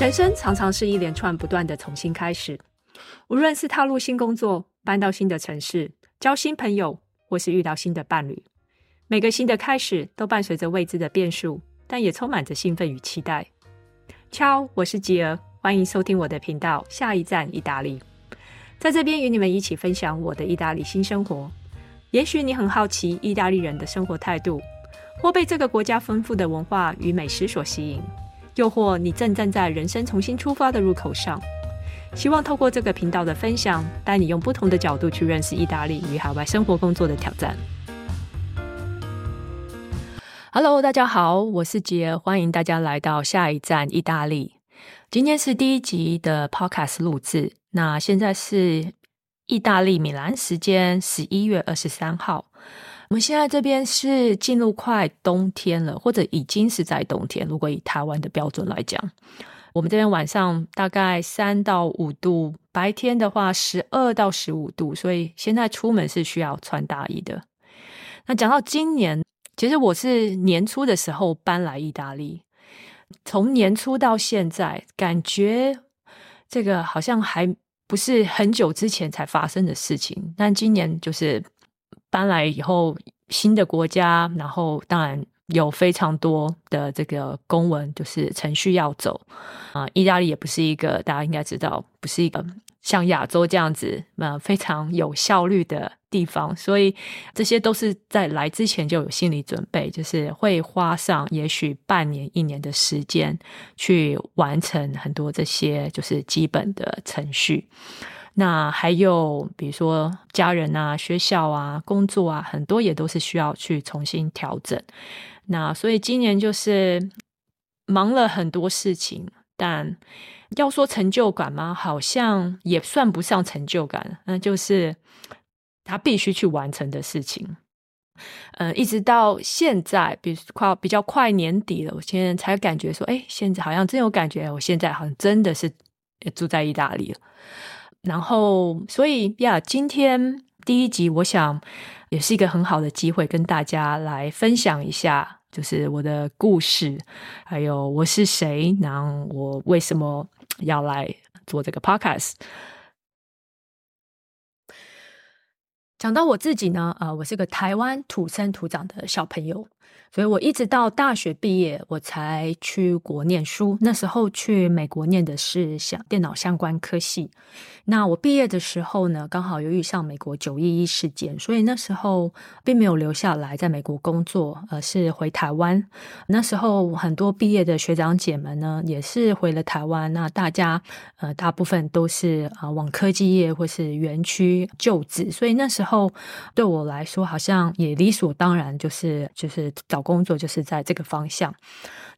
人生常常是一连串不断的重新开始，无论是踏入新工作、搬到新的城市、交新朋友，或是遇到新的伴侣，每个新的开始都伴随着未知的变数，但也充满着兴奋与期待。敲，我是吉儿，欢迎收听我的频道。下一站，意大利，在这边与你们一起分享我的意大利新生活。也许你很好奇意大利人的生活态度，或被这个国家丰富的文化与美食所吸引。又或你正站在人生重新出发的路口上，希望透过这个频道的分享，带你用不同的角度去认识意大利与海外生活工作的挑战。Hello，大家好，我是杰，欢迎大家来到下一站意大利。今天是第一集的 Podcast 录制，那现在是意大利米兰时间十一月二十三号。我们现在这边是进入快冬天了，或者已经是在冬天。如果以台湾的标准来讲，我们这边晚上大概三到五度，白天的话十二到十五度，所以现在出门是需要穿大衣的。那讲到今年，其实我是年初的时候搬来意大利，从年初到现在，感觉这个好像还不是很久之前才发生的事情，但今年就是。搬来以后，新的国家，然后当然有非常多的这个公文，就是程序要走啊。意大利也不是一个大家应该知道，不是一个像亚洲这样子，呃，非常有效率的地方，所以这些都是在来之前就有心理准备，就是会花上也许半年、一年的时间去完成很多这些就是基本的程序。那还有，比如说家人啊、学校啊、工作啊，很多也都是需要去重新调整。那所以今年就是忙了很多事情，但要说成就感吗？好像也算不上成就感。那就是他必须去完成的事情。嗯，一直到现在，比快比较快年底了，我现在才感觉说，哎，现在好像真有感觉，我现在好像真的是住在意大利了。然后，所以呀，今天第一集，我想也是一个很好的机会，跟大家来分享一下，就是我的故事，还有我是谁，然后我为什么要来做这个 podcast。讲到我自己呢，啊、呃，我是个台湾土生土长的小朋友。所以我一直到大学毕业，我才去国念书。那时候去美国念的是像电脑相关科系。那我毕业的时候呢，刚好又遇上美国九一一事件，所以那时候并没有留下来在美国工作，而是回台湾。那时候很多毕业的学长姐们呢，也是回了台湾。那大家呃，大部分都是啊、往科技业或是园区就职。所以那时候对我来说，好像也理所当然，就是就是找。工作就是在这个方向。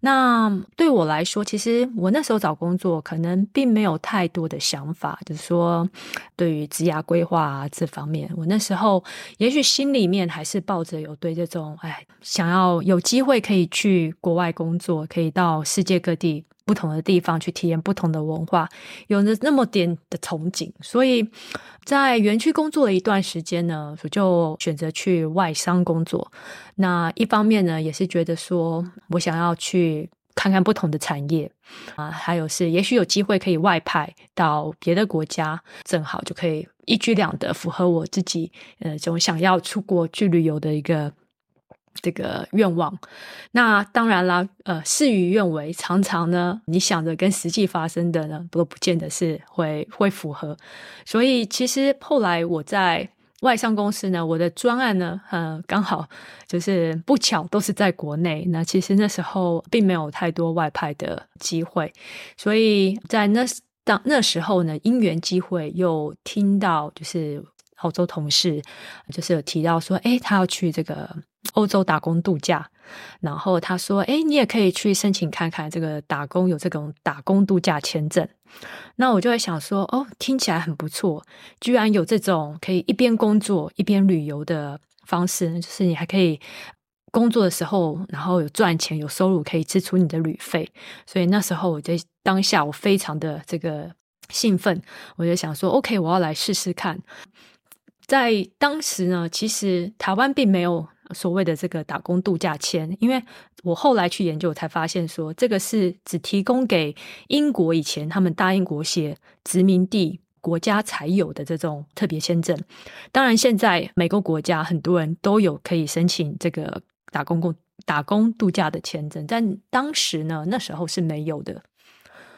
那对我来说，其实我那时候找工作可能并没有太多的想法，就是说对于职业规划这方面，我那时候也许心里面还是抱着有对这种哎，想要有机会可以去国外工作，可以到世界各地。不同的地方去体验不同的文化，有着那么点的憧憬，所以在园区工作了一段时间呢，我就选择去外商工作。那一方面呢，也是觉得说我想要去看看不同的产业啊，还有是也许有机会可以外派到别的国家，正好就可以一举两得，符合我自己呃这种想要出国去旅游的一个。这个愿望，那当然啦，呃，事与愿违，常常呢，你想着跟实际发生的呢，都不见得是会会符合。所以，其实后来我在外商公司呢，我的专案呢，呃，刚好就是不巧都是在国内。那其实那时候并没有太多外派的机会，所以在那当那时候呢，因缘机会又听到就是澳洲同事就是有提到说，诶，他要去这个。欧洲打工度假，然后他说：“哎，你也可以去申请看看这个打工有这种打工度假签证。”那我就会想说：“哦，听起来很不错，居然有这种可以一边工作一边旅游的方式，就是你还可以工作的时候，然后有赚钱有收入，可以支出你的旅费。”所以那时候我在当下我非常的这个兴奋，我就想说：“OK，我要来试试看。”在当时呢，其实台湾并没有。所谓的这个打工度假签，因为我后来去研究才发现说，这个是只提供给英国以前他们大英国协殖民地国家才有的这种特别签证。当然，现在每个国家很多人都有可以申请这个打工工打工度假的签证，但当时呢，那时候是没有的。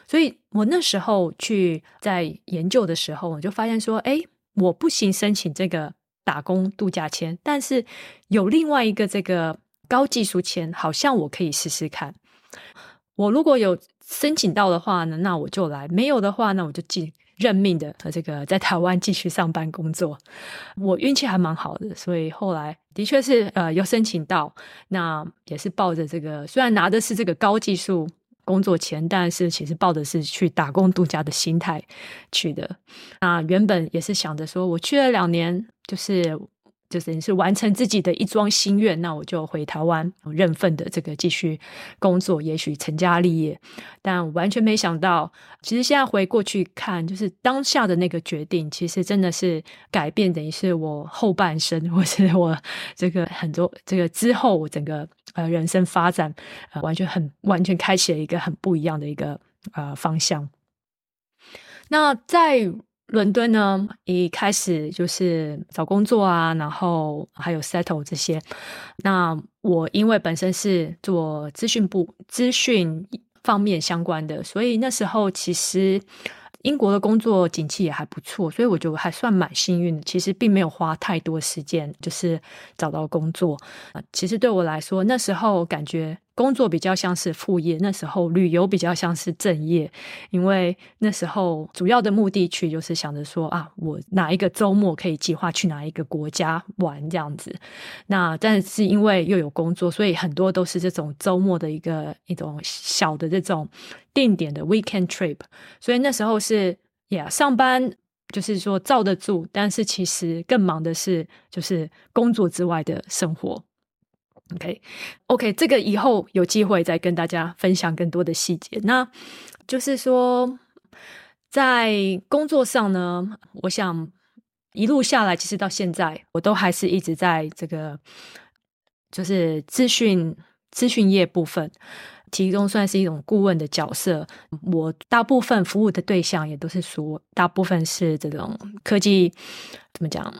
所以我那时候去在研究的时候，我就发现说，哎，我不行申请这个打工度假签，但是有另外一个这个高技术签，好像我可以试试看。我如果有申请到的话呢，那我就来；没有的话，那我就继认命的和这个在台湾继续上班工作。我运气还蛮好的，所以后来的确是呃有申请到，那也是抱着这个，虽然拿的是这个高技术。工作前，但是其实抱的是去打工度假的心态去的。那原本也是想着说，我去了两年，就是。就是你是完成自己的一桩心愿，那我就回台湾认份的这个继续工作，也许成家立业。但完全没想到，其实现在回过去看，就是当下的那个决定，其实真的是改变，等于是我后半生，或是我这个很多这个之后，我整个呃人生发展，完全很完全开启了一个很不一样的一个呃方向。那在。伦敦呢，一开始就是找工作啊，然后还有 settle 这些。那我因为本身是做资讯部、资讯方面相关的，所以那时候其实。英国的工作景气也还不错，所以我觉得还算蛮幸运的。其实并没有花太多时间，就是找到工作。其实对我来说，那时候感觉工作比较像是副业，那时候旅游比较像是正业。因为那时候主要的目的去就是想着说啊，我哪一个周末可以计划去哪一个国家玩这样子。那但是因为又有工作，所以很多都是这种周末的一个一种小的这种。定点的 weekend trip，所以那时候是也上班就是说罩得住，但是其实更忙的是就是工作之外的生活。OK，OK，这个以后有机会再跟大家分享更多的细节。那就是说，在工作上呢，我想一路下来，其实到现在我都还是一直在这个就是资讯资讯业部分。其中算是一种顾问的角色，我大部分服务的对象也都是说，大部分是这种科技，怎么讲？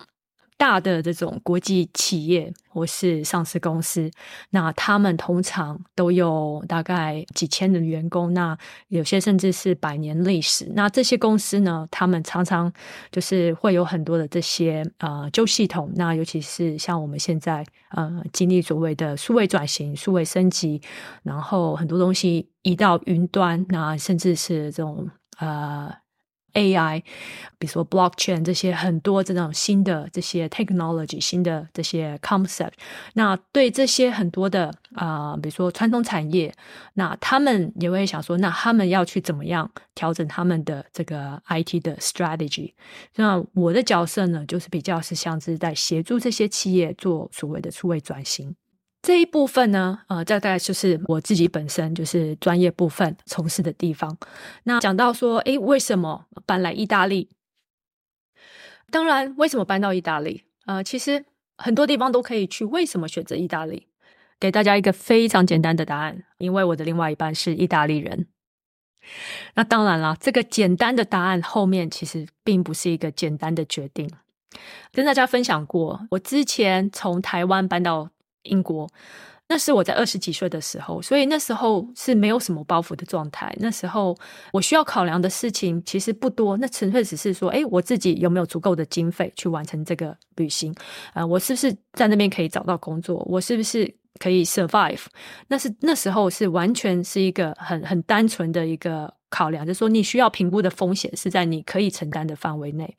大的这种国际企业或是上市公司，那他们通常都有大概几千的员工，那有些甚至是百年历史。那这些公司呢，他们常常就是会有很多的这些呃旧系统，那尤其是像我们现在呃经历所谓的数位转型、数位升级，然后很多东西移到云端，那甚至是这种呃。AI，比如说 blockchain 这些很多这种新的这些 technology 新的这些 concept，那对这些很多的啊、比如说传统产业，那他们也会想说，那他们要去怎么样调整他们的这个 IT 的 strategy？那我的角色呢，就是比较是像是在协助这些企业做所谓的数位转型。这一部分呢，呃，这大概就是我自己本身就是专业部分从事的地方。那讲到说，诶，为什么搬来意大利？当然，为什么搬到意大利？呃，其实很多地方都可以去，为什么选择意大利？给大家一个非常简单的答案，因为我的另外一半是意大利人。那当然了，这个简单的答案后面其实并不是一个简单的决定。跟大家分享过，我之前从台湾搬到英国，那是我在二十几岁的时候，所以那时候是没有什么包袱的状态。那时候我需要考量的事情其实不多，那纯粹只是说，诶，我自己有没有足够的经费去完成这个旅行？啊、我是不是在那边可以找到工作？我是不是可以 survive？那是那时候是完全是一个很很单纯的一个考量，就是说你需要评估的风险是在你可以承担的范围内，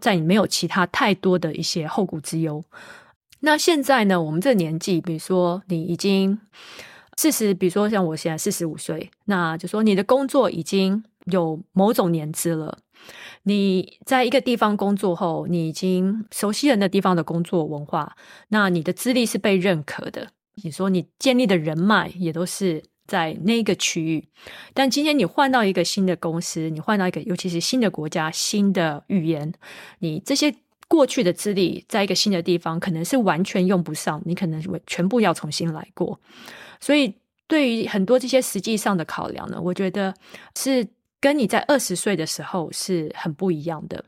在你没有其他太多的一些后顾之忧。那现在呢？我们这个年纪，比如说你已经四十，比如说像我现在四十五岁，那就说你的工作已经有某种年资了。你在一个地方工作后，你已经熟悉了那地方的工作文化，那你的资历是被认可的。你说你建立的人脉也都是在那个区域。但今天你换到一个新的公司，你换到一个尤其是新的国家、新的语言，你这些。过去的资历在一个新的地方可能是完全用不上，你可能全部要重新来过。所以对于很多这些实际上的考量呢，我觉得是跟你在二十岁的时候是很不一样的。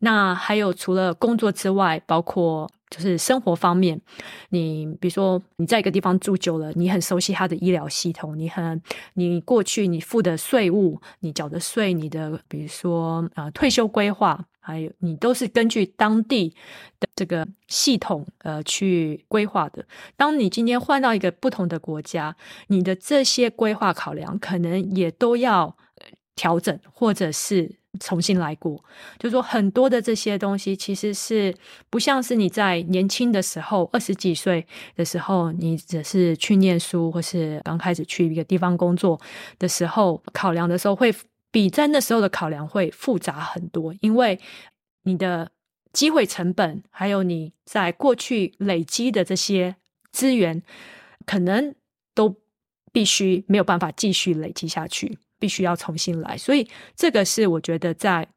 那还有除了工作之外，包括就是生活方面，你比如说你在一个地方住久了，你很熟悉它的医疗系统，你很你过去你付的税务，你缴的税，你的比如说呃退休规划，还有你都是根据当地的这个系统呃去规划的。当你今天换到一个不同的国家，你的这些规划考量可能也都要调整，或者是。重新来过，就是说很多的这些东西其实是不像是你在年轻的时候，二十几岁的时候，你只是去念书，或是刚开始去一个地方工作的时候，考量的时候会比在那时候的考量会复杂很多，因为你的机会成本，还有你在过去累积的这些资源，可能都必须没有办法继续累积下去。必须要重新来，所以这个是我觉得在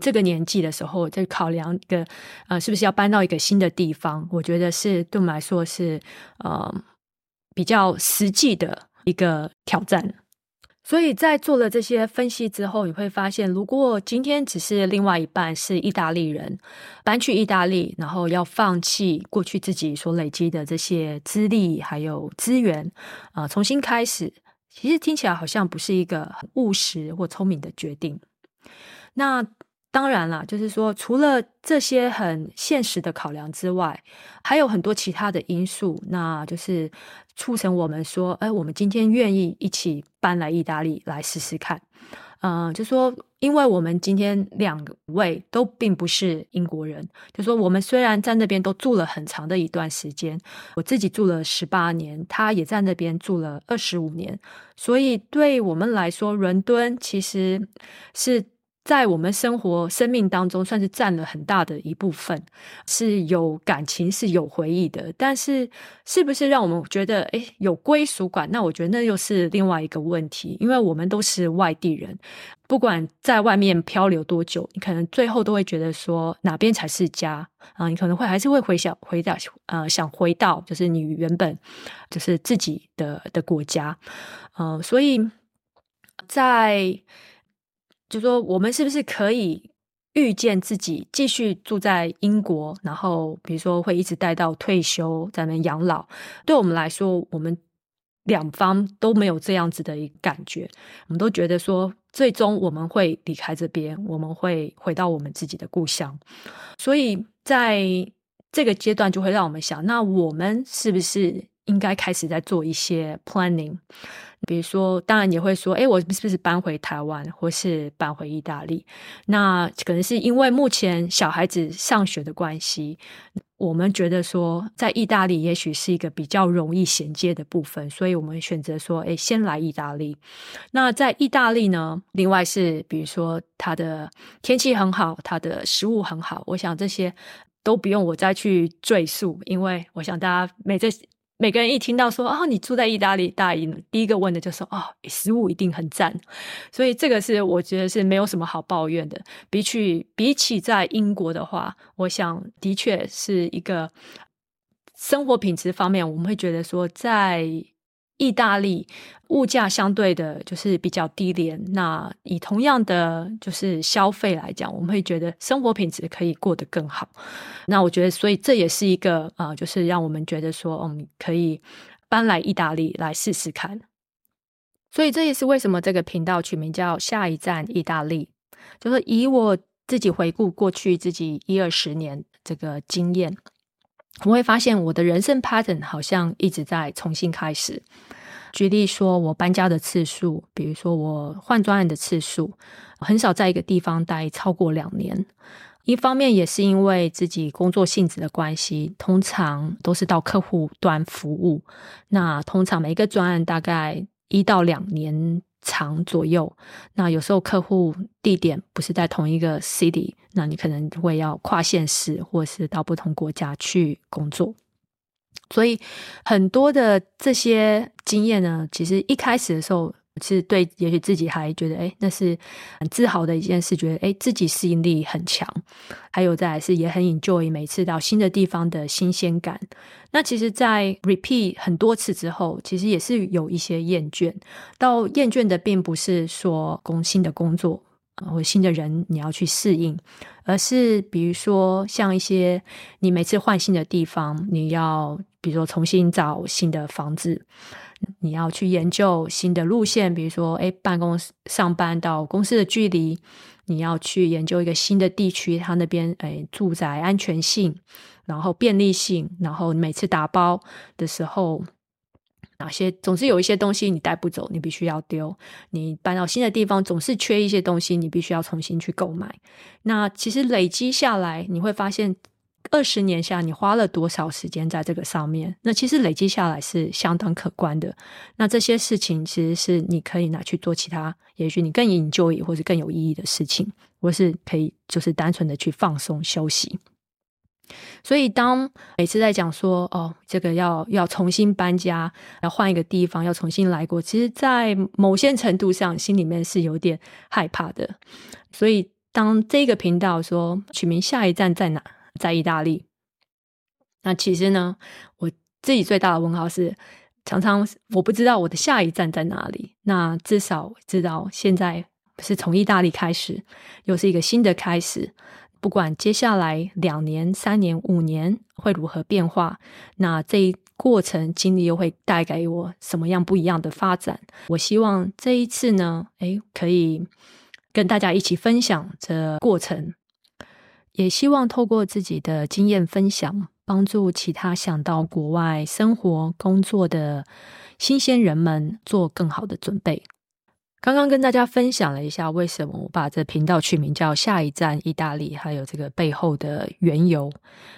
这个年纪的时候，在考量一个呃，是不是要搬到一个新的地方，我觉得是对我们来说是呃比较实际的一个挑战。所以在做了这些分析之后，你会发现，如果今天只是另外一半是意大利人搬去意大利，然后要放弃过去自己所累积的这些资历还有资源啊，重新开始。其实听起来好像不是一个很务实或聪明的决定。那当然啦，就是说，除了这些很现实的考量之外，还有很多其他的因素，那就是促成我们说，哎，我们今天愿意一起搬来意大利来试试看。嗯、就说，因为我们今天两位都并不是英国人，就说我们虽然在那边都住了很长的一段时间，我自己住了十八年，他也在那边住了二十五年，所以对我们来说，伦敦其实是。在我们生活生命当中，算是占了很大的一部分，是有感情、是有回忆的。但是，是不是让我们觉得诶有归属感？那我觉得那又是另外一个问题，因为我们都是外地人，不管在外面漂流多久，你可能最后都会觉得说哪边才是家啊？你可能会还是会回想回到呃，想回到就是你原本就是自己的的国家，呃，所以在。就说我们是不是可以预见自己继续住在英国，然后比如说会一直待到退休，在那养老？对我们来说，我们两方都没有这样子的一感觉。我们都觉得说，最终我们会离开这边，我们会回到我们自己的故乡。所以在这个阶段，就会让我们想：那我们是不是应该开始在做一些 planning？比如说，当然也会说，诶，我是不是搬回台湾，或是搬回意大利？那可能是因为目前小孩子上学的关系，我们觉得说，在意大利也许是一个比较容易衔接的部分，所以我们选择说，诶，先来意大利。那在意大利呢，另外是比如说它的天气很好，它的食物很好，我想这些都不用我再去赘述，因为我想大家每这。每个人一听到说哦，你住在意大利，大英第一个问的就是说哦，食物一定很赞，所以这个是我觉得是没有什么好抱怨的。比起比起在英国的话，我想的确是一个生活品质方面，我们会觉得说在。意大利物价相对的，就是比较低廉。那以同样的就是消费来讲，我们会觉得生活品质可以过得更好。那我觉得，所以这也是一个呃，就是让我们觉得说，我们可以搬来意大利来试试看。所以这也是为什么这个频道取名叫“下一站意大利”，就是以我自己回顾过去自己一二十年这个经验。我会发现我的人生 pattern 好像一直在重新开始。举例说，我搬家的次数，比如说我换专案的次数，很少在一个地方待超过两年。一方面也是因为自己工作性质的关系，通常都是到客户端服务。那通常每一个专案大概一到两年。长左右，那有时候客户地点不是在同一个 city，那你可能会要跨县市，或是到不同国家去工作。所以很多的这些经验呢，其实一开始的时候是对，也许自己还觉得，哎，那是很自豪的一件事，觉得，哎，自己适应力很强。还有再来是也很 enjoy 每次到新的地方的新鲜感。那其实，在 repeat 很多次之后，其实也是有一些厌倦。到厌倦的并不是说工新的工作或新的人你要去适应，而是比如说像一些你每次换新的地方，你要比如说重新找新的房子。你要去研究新的路线，比如说，诶，办公室上班到公司的距离，你要去研究一个新的地区，它那边诶住宅安全性，然后便利性，然后每次打包的时候，哪些总是有一些东西你带不走，你必须要丢。你搬到新的地方，总是缺一些东西，你必须要重新去购买。那其实累积下来，你会发现。二十年下，你花了多少时间在这个上面？那其实累积下来是相当可观的。那这些事情其实是你可以拿去做其他，也许你更 enjoy 或是更有意义的事情，或是可以就是单纯的去放松休息。所以当每次在讲说哦，这个要要重新搬家，要换一个地方，要重新来过，其实，在某些程度上，心里面是有点害怕的。所以当这个频道说取名下一站在哪？在意大利，那其实呢，我自己最大的问号是，常常我不知道我的下一站在哪里。那至少知道现在是从意大利开始，又是一个新的开始。不管接下来两年、三年、五年会如何变化，那这一过程经历又会带给我什么样不一样的发展？我希望这一次呢，诶，可以跟大家一起分享这过程。也希望透过自己的经验分享，帮助其他想到国外生活、工作的新鲜人们做更好的准备。刚刚跟大家分享了一下为什么我把这频道取名叫“下一站意大利”，还有这个背后的缘由。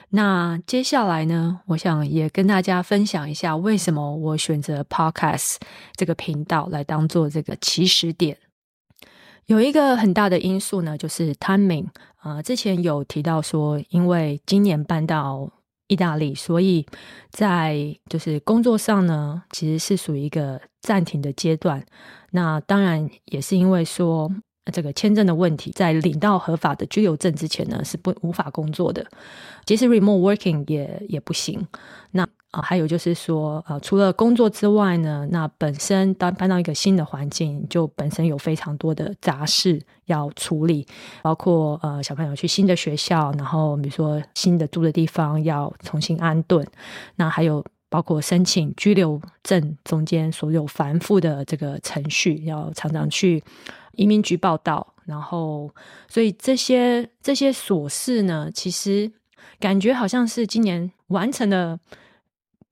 那接下来呢，我想也跟大家分享一下为什么我选择 Podcast 这个频道来当做这个起始点。有一个很大的因素呢，就是 timing。啊、之前有提到说，因为今年搬到意大利，所以在就是工作上呢，其实是属于一个暂停的阶段。那当然也是因为说这个签证的问题，在领到合法的居留证之前呢，是不无法工作的。其实 remote working 也也不行。那啊，还有就是说，呃，除了工作之外呢，那本身当搬到一个新的环境，就本身有非常多的杂事要处理，包括呃小朋友去新的学校，然后比如说新的住的地方要重新安顿，那还有包括申请居留证中间所有繁复的这个程序，要常常去移民局报道，然后所以这些这些琐事呢，其实感觉好像是今年完成了。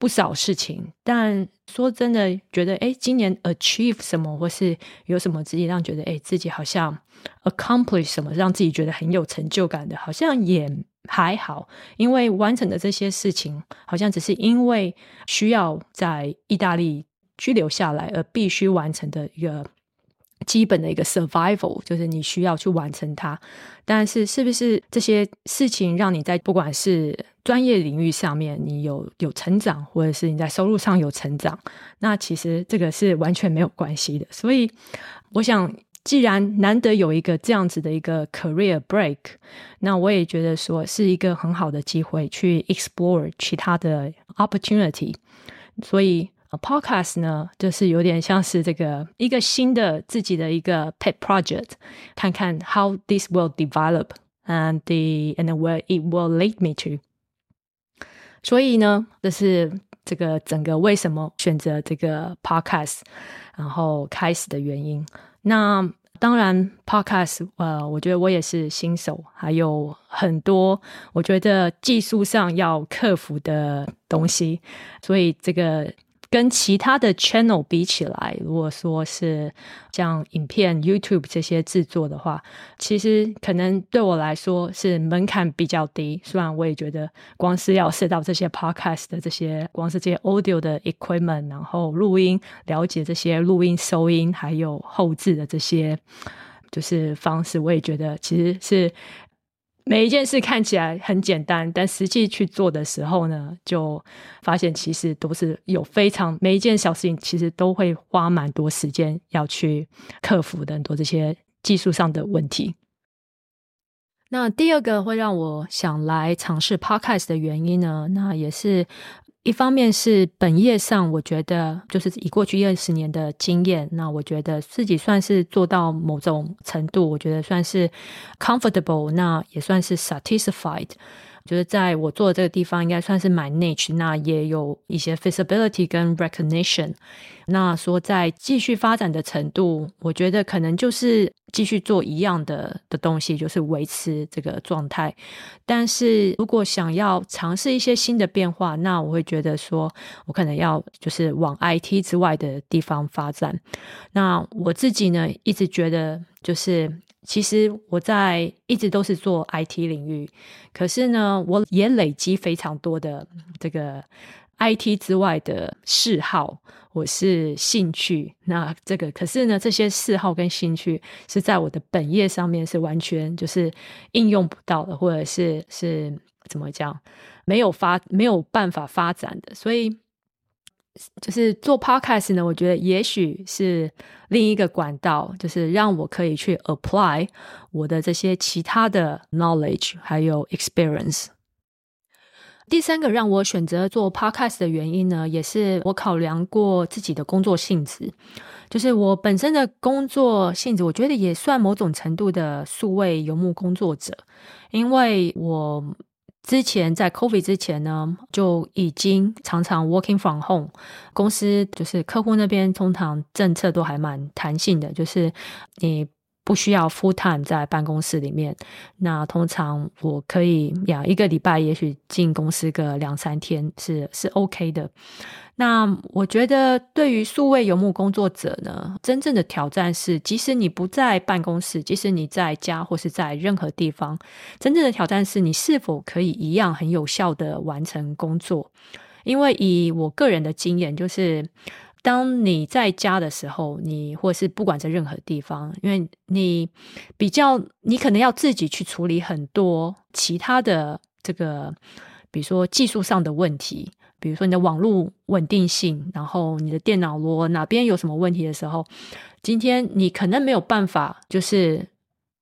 不少事情，但说真的，觉得哎，今年 achieve 什么，或是有什么自己让觉得哎，自己好像 accomplish 什么，让自己觉得很有成就感的，好像也还好。因为完成的这些事情，好像只是因为需要在意大利居留下来而必须完成的一个。基本的一个 survival 就是你需要去完成它，但是是不是这些事情让你在不管是专业领域上面你有有成长，或者是你在收入上有成长，那其实这个是完全没有关系的。所以我想，既然难得有一个这样子的一个 career break，那我也觉得说是一个很好的机会去 explore 其他的 opportunity，所以。Podcast 呢，就是有点像是这个一个新的自己的一个 pet project，看看 how this will develop and the and where it will lead me to。所以呢，这是这个整个为什么选择这个 Podcast，然后开始的原因。那当然，Podcast，呃，我觉得我也是新手，还有很多我觉得技术上要克服的东西，所以这个。跟其他的 channel 比起来，如果说是像影片 YouTube 这些制作的话，其实可能对我来说是门槛比较低。虽然我也觉得，光是要设到这些 podcast 的这些，光是这些 audio 的 equipment，然后录音，了解这些录音、收音，还有后置的这些就是方式，我也觉得其实是每一件事看起来很简单，但实际去做的时候呢，就发现其实都是有非常每一件小事情，其实都会花蛮多时间要去克服的很多这些技术上的问题。那第二个会让我想来尝试 Podcast 的原因呢，那也是。一方面是本业上，我觉得就是以过去二十年的经验，那我觉得自己算是做到某种程度，我觉得算是 comfortable，那也算是 satisfied。就是在我做的这个地方，应该算是蛮 niche，那也有一些 feasibility 跟 recognition。那说在继续发展的程度，我觉得可能就是继续做一样的的东西，就是维持这个状态。但是如果想要尝试一些新的变化，那我会觉得说我可能要就是往 IT 之外的地方发展。那我自己呢，一直觉得就是。其实我在一直都是做 IT 领域，可是呢，我也累积非常多的这个 IT 之外的嗜好，我是兴趣。那这个可是呢，这些嗜好跟兴趣是在我的本业上面是完全就是应用不到的，或者是是怎么讲，没有发没有办法发展的，所以。就是做 podcast 呢，我觉得也许是另一个管道，就是让我可以去 apply 我的这些其他的 knowledge 还有 experience。第三个让我选择做 podcast 的原因呢，也是我考量过自己的工作性质，就是我本身的工作性质，我觉得也算某种程度的数位游牧工作者，因为我。之前在 COVID 之前呢，就已经常常 working from home。公司就是客户那边通常政策都还蛮弹性的，就是你不需要 full time 在办公室里面。那通常我可以呀，一个礼拜也许进公司个两三天是是 OK 的。那我觉得，对于数位游牧工作者呢，真正的挑战是，即使你不在办公室，即使你在家或是在任何地方，真正的挑战是你是否可以一样很有效的完成工作。因为以我个人的经验，就是当你在家的时候，你或是不管在任何地方，因为你比较，你可能要自己去处理很多其他的这个，比如说技术上的问题。比如说你的网络稳定性，然后你的电脑如果哪边有什么问题的时候，今天你可能没有办法，就是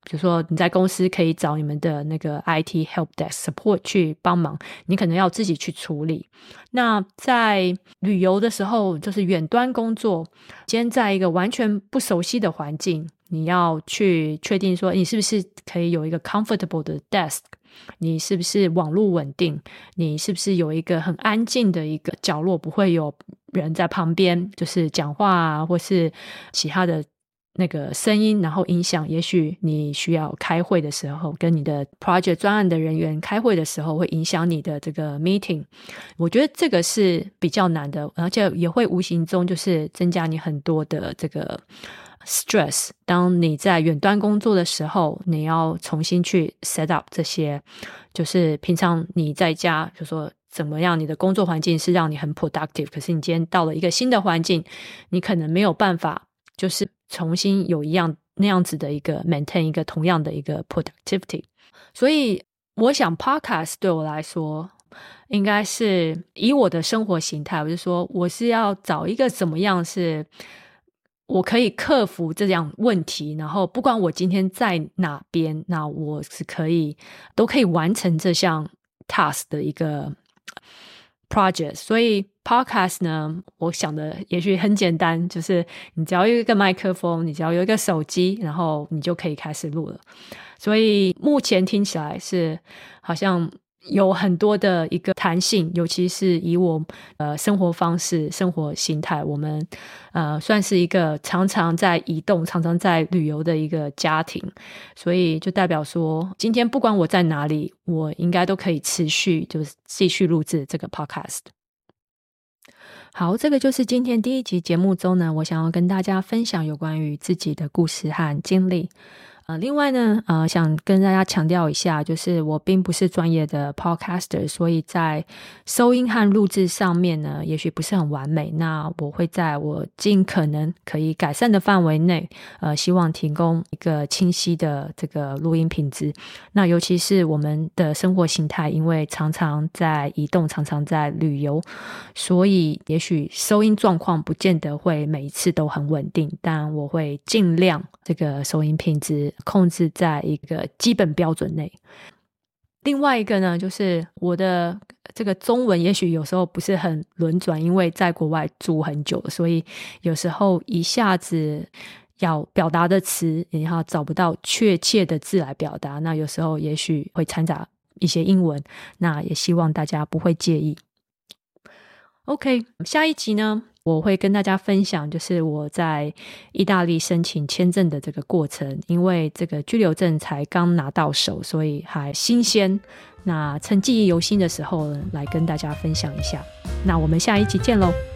比如说你在公司可以找你们的那个 IT help desk support 去帮忙，你可能要自己去处理。那在旅游的时候，就是远端工作，今天在一个完全不熟悉的环境，你要去确定说你是不是可以有一个 comfortable 的 desk。你是不是网络稳定？你是不是有一个很安静的一个角落，不会有人在旁边就是讲话啊，或是其他的那个声音，然后影响？也许你需要开会的时候，跟你的 project 专案的人员开会的时候，会影响你的这个 meeting。我觉得这个是比较难的，而且也会无形中就是增加你很多的这个。stress，当你在远端工作的时候，你要重新去 set up 这些，就是平常你在家，就说怎么样，你的工作环境是让你很 productive，可是你今天到了一个新的环境，你可能没有办法，就是重新有一样那样子的一个 maintain 一个同样的一个 productivity。所以，我想 podcast 对我来说，应该是以我的生活形态，我就说我是要找一个怎么样是。我可以克服这样问题，然后不管我今天在哪边，那我是可以都可以完成这项 task 的一个 project。所以 podcast 呢，我想的也许很简单，就是你只要有一个麦克风，你只要有一个手机，然后你就可以开始录了。所以目前听起来是好像。有很多的一个弹性，尤其是以我呃生活方式、生活形态，我们呃算是一个常常在移动、常常在旅游的一个家庭，所以就代表说，今天不管我在哪里，我应该都可以持续就是继续录制这个 podcast。好，这个就是今天第一集节目中呢，我想要跟大家分享有关于自己的故事和经历。呃，另外呢，呃，想跟大家强调一下，就是我并不是专业的 podcaster，所以在收音和录制上面呢，也许不是很完美。那我会在我尽可能可以改善的范围内，呃，希望提供一个清晰的这个录音品质。那尤其是我们的生活形态，因为常常在移动，常常在旅游，所以也许收音状况不见得会每一次都很稳定，但我会尽量这个收音品质。控制在一个基本标准内。另外一个呢，就是我的这个中文也许有时候不是很轮转，因为在国外住很久，所以有时候一下子要表达的词，然后找不到确切的字来表达，那有时候也许会掺杂一些英文，那也希望大家不会介意。OK，下一集呢，我会跟大家分享，就是我在意大利申请签证的这个过程，因为这个居留证才刚拿到手，所以还新鲜。那趁记忆犹新的时候，来跟大家分享一下。那我们下一集见喽。